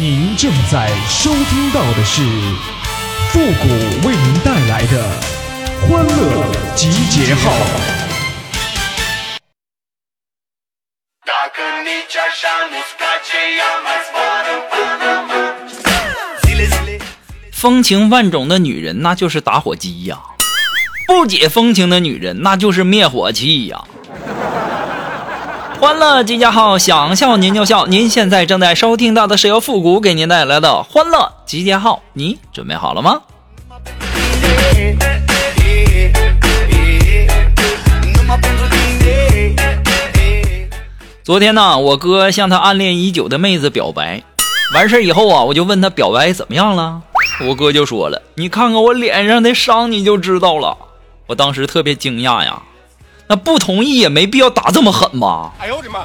您正在收听到的是复古为您带来的欢乐集结号。风情万种的女人，那就是打火机呀；不解风情的女人，那就是灭火器呀。欢乐集结号，想笑您就笑。您现在正在收听到的是由复古给您带来的欢乐集结号，你准备好了吗？昨天呢，我哥向他暗恋已久的妹子表白，完事以后啊，我就问他表白怎么样了，我哥就说了：“你看看我脸上的伤，你就知道了。”我当时特别惊讶呀，那不同意也没必要打这么狠吧？哎呦我的妈！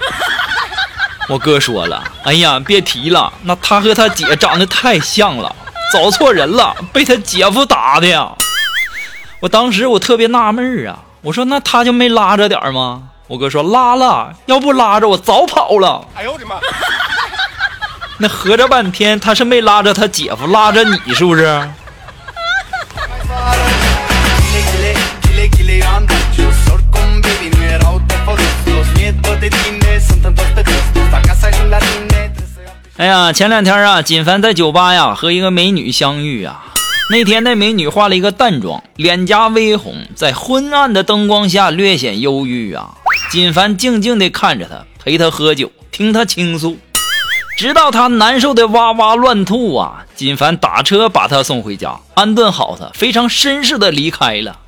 我哥说了：“哎呀，别提了，那他和他姐长得太像了，找错人了，被他姐夫打的呀。”我当时我特别纳闷啊，我说：“那他就没拉着点吗？”我哥说拉了，要不拉着我早跑了。哎呦我的妈！那合着半天他是没拉着他姐夫，拉着你是不是？前两天啊，锦凡在酒吧呀和一个美女相遇啊。那天那美女化了一个淡妆，脸颊微红，在昏暗的灯光下略显忧郁啊。锦凡静静地看着他，陪他喝酒，听他倾诉，直到他难受的哇哇乱吐啊！锦凡打车把他送回家，安顿好他，非常绅士的离开了。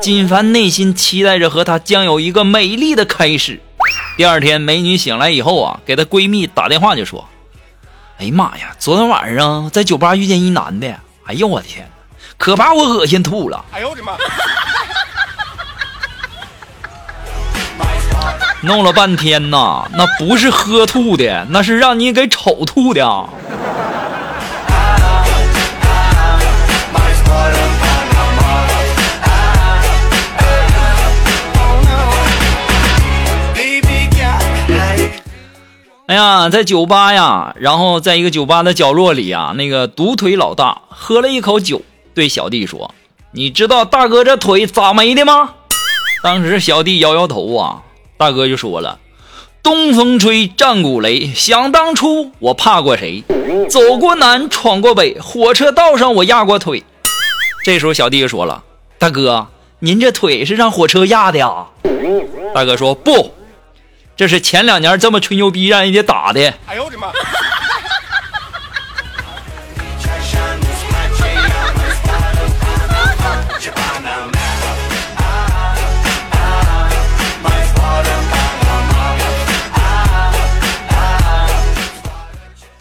锦凡内心期待着和他将有一个美丽的开始。第二天，美女醒来以后啊，给她闺蜜打电话就说：“哎呀妈呀，昨天晚上在酒吧遇见一男的，哎呦我的天，可把我恶心吐了！哎呦我的妈！”弄了半天呐，那不是喝吐的，那是让你给丑吐的。在酒吧呀，然后在一个酒吧的角落里啊，那个独腿老大喝了一口酒，对小弟说：“你知道大哥这腿咋没的吗？”当时小弟摇摇头啊。大哥就说了：“东风吹，战鼓擂，想当初我怕过谁？走过南，闯过北，火车道上我压过腿。”这时候小弟就说了：“大哥，您这腿是让火车压的呀？”大哥说：“不，这是前两年这么吹牛逼让人家打的。”哎呦我的妈！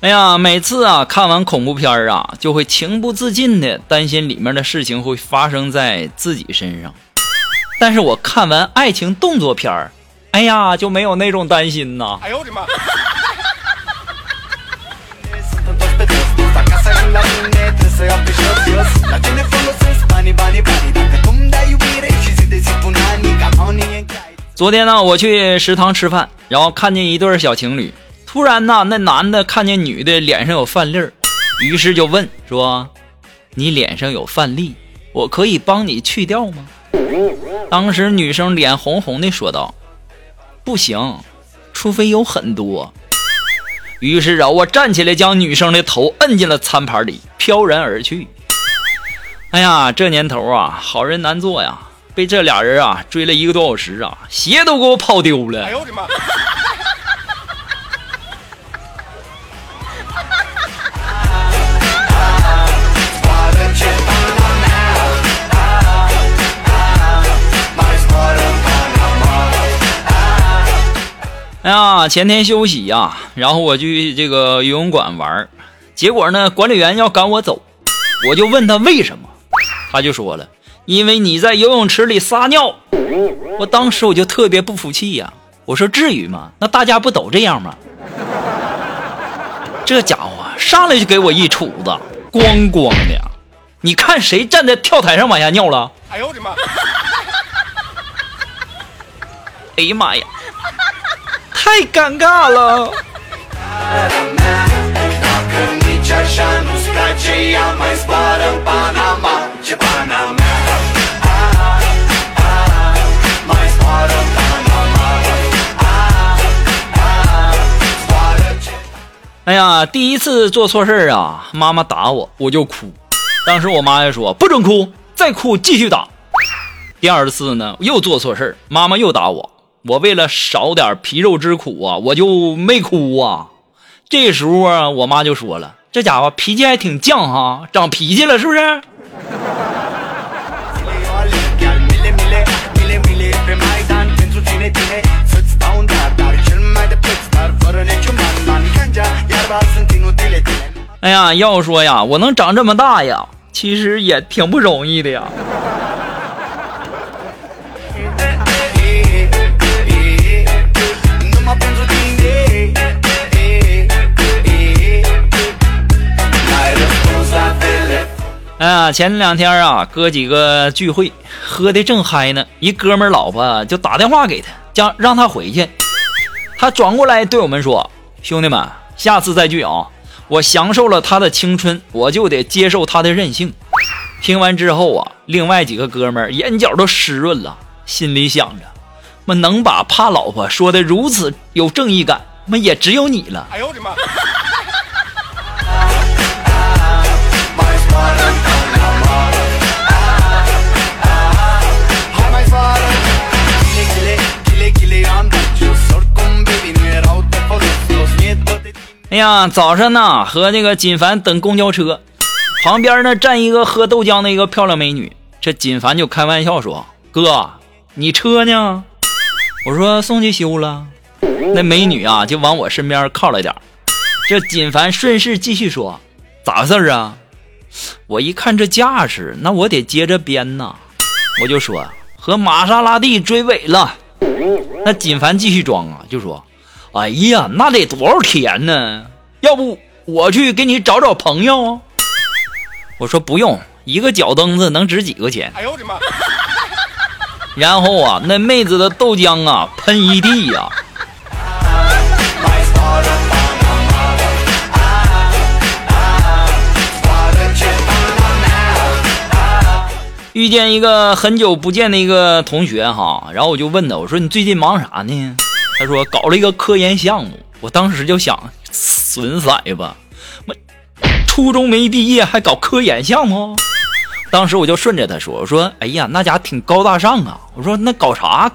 哎呀，每次啊看完恐怖片儿啊，就会情不自禁的担心里面的事情会发生在自己身上。但是我看完爱情动作片儿，哎呀就没有那种担心呐。哎呦我的妈！昨天呢，我去食堂吃饭，然后看见一对小情侣。突然呢，那男的看见女的脸上有饭粒儿，于是就问说：“你脸上有饭粒，我可以帮你去掉吗？”当时女生脸红红的说道：“不行，除非有很多。”于是啊，我站起来将女生的头摁进了餐盘里，飘然而去。哎呀，这年头啊，好人难做呀！被这俩人啊追了一个多小时啊，鞋都给我跑丢了。哎呦我的妈！哎呀，前天休息呀，然后我去这个游泳馆玩结果呢，管理员要赶我走，我就问他为什么，他就说了，因为你在游泳池里撒尿。我当时我就特别不服气呀，我说至于吗？那大家不都这样吗？这家伙上来就给我一杵子，咣咣的，你看谁站在跳台上往下尿了？哎呦我的妈！哎呀妈呀！太尴尬了。哎呀，第一次做错事儿啊，妈妈打我，我就哭。当时我妈就说：“不准哭，再哭继续打。”第二次呢，又做错事儿，妈妈又打我。我为了少点皮肉之苦啊，我就没哭啊。这时候啊，我妈就说了：“这家伙脾气还挺犟哈，长脾气了是不是？”哎呀，要说呀，我能长这么大呀，其实也挺不容易的呀。哎呀，前两天啊，哥几个聚会，喝的正嗨呢，一哥们老婆就打电话给他，叫让他回去。他转过来对我们说：“兄弟们，下次再聚啊！我享受了他的青春，我就得接受他的任性。”听完之后啊，另外几个哥们眼角都湿润了，心里想着：“妈能把怕老婆说的如此有正义感，妈也只有你了。”哎呦我的妈！哎呀，早上呢，和那个锦凡等公交车，旁边呢站一个喝豆浆的一个漂亮美女。这锦凡就开玩笑说：“哥，你车呢？”我说：“送去修了。”那美女啊就往我身边靠了点。这锦凡顺势继续说：“咋回事啊？”我一看这架势，那我得接着编呐。我就说：“和玛莎拉蒂追尾了。”那锦凡继续装啊，就说。哎呀，那得多少钱呢？要不我去给你找找朋友？我说不用，一个脚蹬子能值几个钱？哎呦我的妈！然后啊，那妹子的豆浆啊喷一地呀。遇见一个很久不见的一个同学哈，然后我就问他，我说你最近忙啥呢？他说搞了一个科研项目，我当时就想损色吧，我初中没毕业还搞科研项目，当时我就顺着他说，我说哎呀那家挺高大上啊，我说那搞啥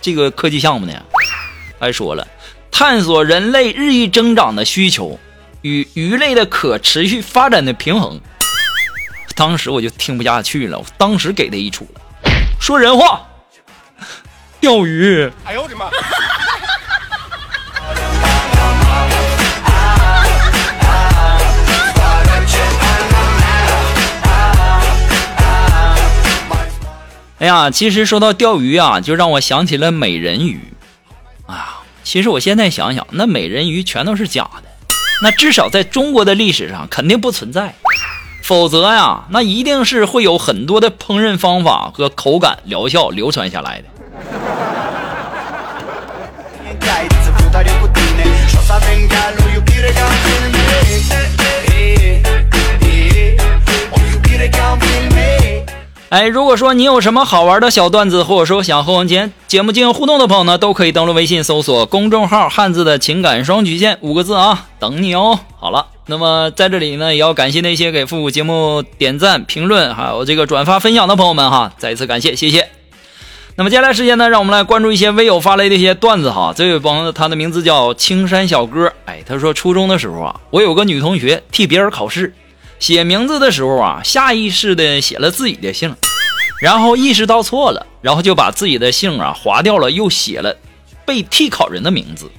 这个科技项目呢？还说了探索人类日益增长的需求与鱼类的可持续发展的平衡。当时我就听不下去了，我当时给他一杵，说人话，钓鱼。哎呦我的妈！哎呀，其实说到钓鱼啊，就让我想起了美人鱼。啊，其实我现在想想，那美人鱼全都是假的，那至少在中国的历史上肯定不存在，否则呀，那一定是会有很多的烹饪方法和口感疗效流传下来的。哎，如果说你有什么好玩的小段子，或者说想和我们节节目进行互动的朋友呢，都可以登录微信搜索公众号“汉字的情感双曲线”五个字啊，等你哦。好了，那么在这里呢，也要感谢那些给复古节目点赞、评论，还有这个转发分享的朋友们哈，再一次感谢，谢谢。那么接下来时间呢，让我们来关注一些微友发来的一些段子哈。这位朋友他的名字叫青山小哥，哎，他说初中的时候啊，我有个女同学替别人考试。写名字的时候啊，下意识的写了自己的姓，然后意识到错了，然后就把自己的姓啊划掉了，又写了被替考人的名字。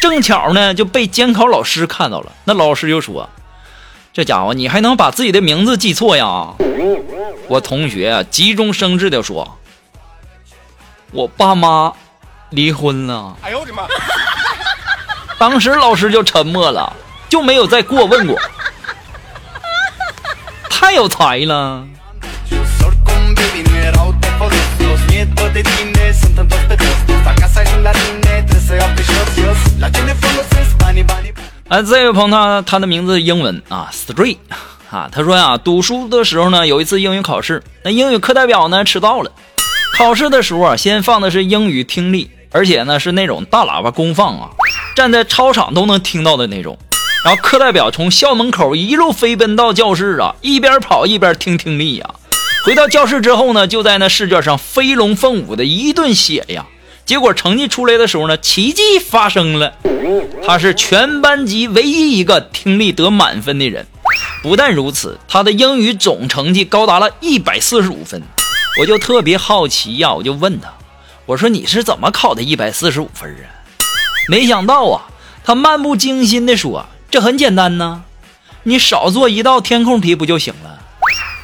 正巧呢就被监考老师看到了，那老师就说：“这家伙你还能把自己的名字记错呀？”我同学啊急中生智的说：“我爸妈离婚了。”哎呦我的妈！当时老师就沉默了，就没有再过问过。太有才了！啊，这位朋友他他的名字英文啊，Stray 啊，他说呀，读书的时候呢，有一次英语考试，那英语课代表呢迟到了。考试的时候啊，先放的是英语听力，而且呢是那种大喇叭公放啊，站在操场都能听到的那种。然后课代表从校门口一路飞奔到教室啊，一边跑一边听听力呀。回到教室之后呢，就在那试卷上飞龙凤舞的一顿写呀。结果成绩出来的时候呢，奇迹发生了，他是全班级唯一一个听力得满分的人。不但如此，他的英语总成绩高达了一百四十五分。我就特别好奇呀，我就问他，我说你是怎么考的一百四十五分啊？没想到啊，他漫不经心地说，这很简单呢，你少做一道填空题不就行了？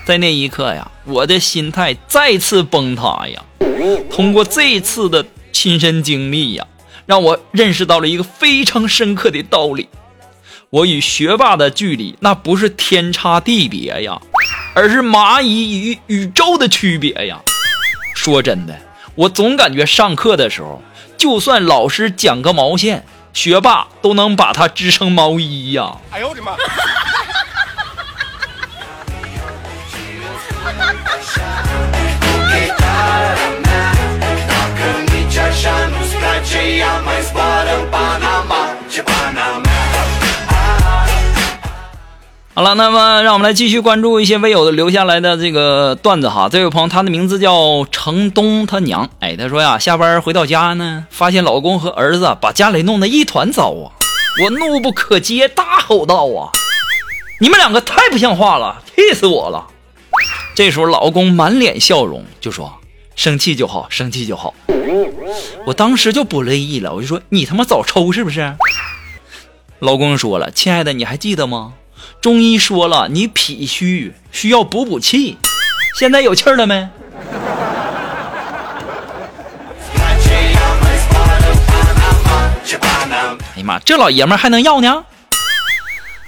在那一刻呀，我的心态再次崩塌呀。通过这次的亲身经历呀，让我认识到了一个非常深刻的道理：我与学霸的距离那不是天差地别呀。而是蚂蚁与宇宙的区别呀！说真的，我总感觉上课的时候，就算老师讲个毛线，学霸都能把它织成毛衣呀！哎呦我的妈！好了，那么让我们来继续关注一些微友的留下来的这个段子哈。这位朋友，他的名字叫程东他娘。哎，他说呀，下班回到家呢，发现老公和儿子把家里弄得一团糟啊！我怒不可遏，大吼道啊：“你们两个太不像话了，气死我了！”这时候老公满脸笑容，就说：“生气就好，生气就好。”我当时就不乐意了，我就说：“你他妈早抽是不是？”老公说了：“亲爱的，你还记得吗？”中医说了，你脾虚，需要补补气。现在有气儿了没？哎呀妈，这老爷们还能要呢？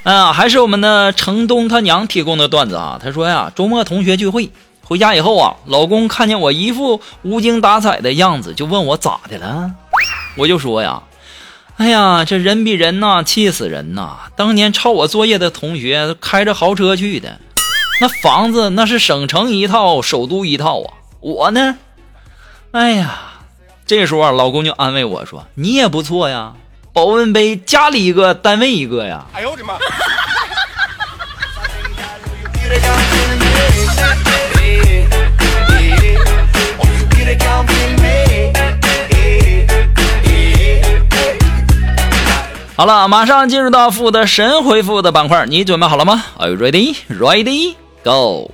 啊，还是我们的城东他娘提供的段子啊。他说呀，周末同学聚会，回家以后啊，老公看见我一副无精打采的样子，就问我咋的了。我就说呀。哎呀，这人比人呐，气死人呐！当年抄我作业的同学开着豪车去的，那房子那是省城一套，首都一套啊！我呢，哎呀，这时候啊，老公就安慰我说：“你也不错呀，保温杯家里一个，单位一个呀。”哎呦我的妈！好了，马上进入到负的神回复的板块，你准备好了吗？Are you ready? Ready? Go!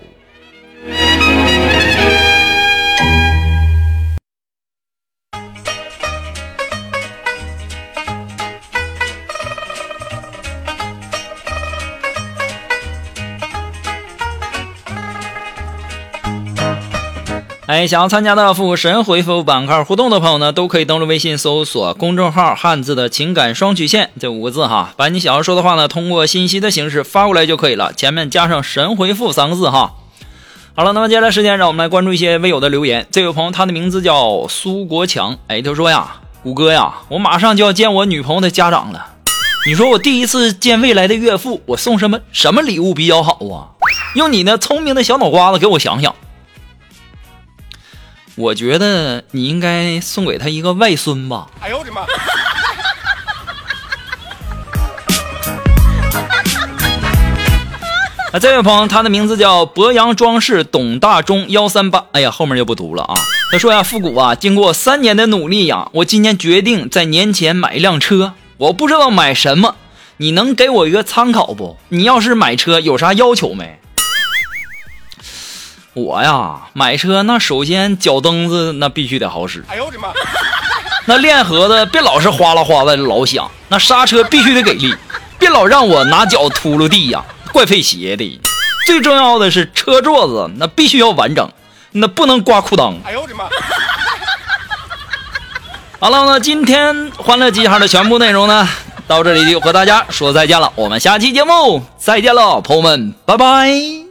哎，想要参加到复神回复板块互动的朋友呢，都可以登录微信搜索公众号“汉字的情感双曲线”这五个字哈，把你想要说的话呢，通过信息的形式发过来就可以了，前面加上“神回复”三个字哈。好了，那么接下来时间，让我们来关注一些微友的留言。这位朋友他的名字叫苏国强，哎，他说呀，谷歌呀，我马上就要见我女朋友的家长了，你说我第一次见未来的岳父，我送什么什么礼物比较好啊？用你那聪明的小脑瓜子给我想想。我觉得你应该送给他一个外孙吧。哎呦我的妈！啊，这位朋友，他的名字叫博洋装饰董大中幺三八。哎呀，后面就不读了啊。他说呀，复古啊，经过三年的努力呀，我今年决定在年前买一辆车。我不知道买什么，你能给我一个参考不？你要是买车有啥要求没？我呀，买车那首先脚蹬子那必须得好使。哎呦我的妈！那链盒子别老是哗啦哗啦老响。那刹车必须得给力，别老让我拿脚秃噜地呀，怪费鞋的。最重要的是车座子那必须要完整，那不能刮裤裆。哎呦我的妈！好了，那今天欢乐集团的全部内容呢，到这里就和大家说再见了。我们下期节目再见了，朋友们，拜拜。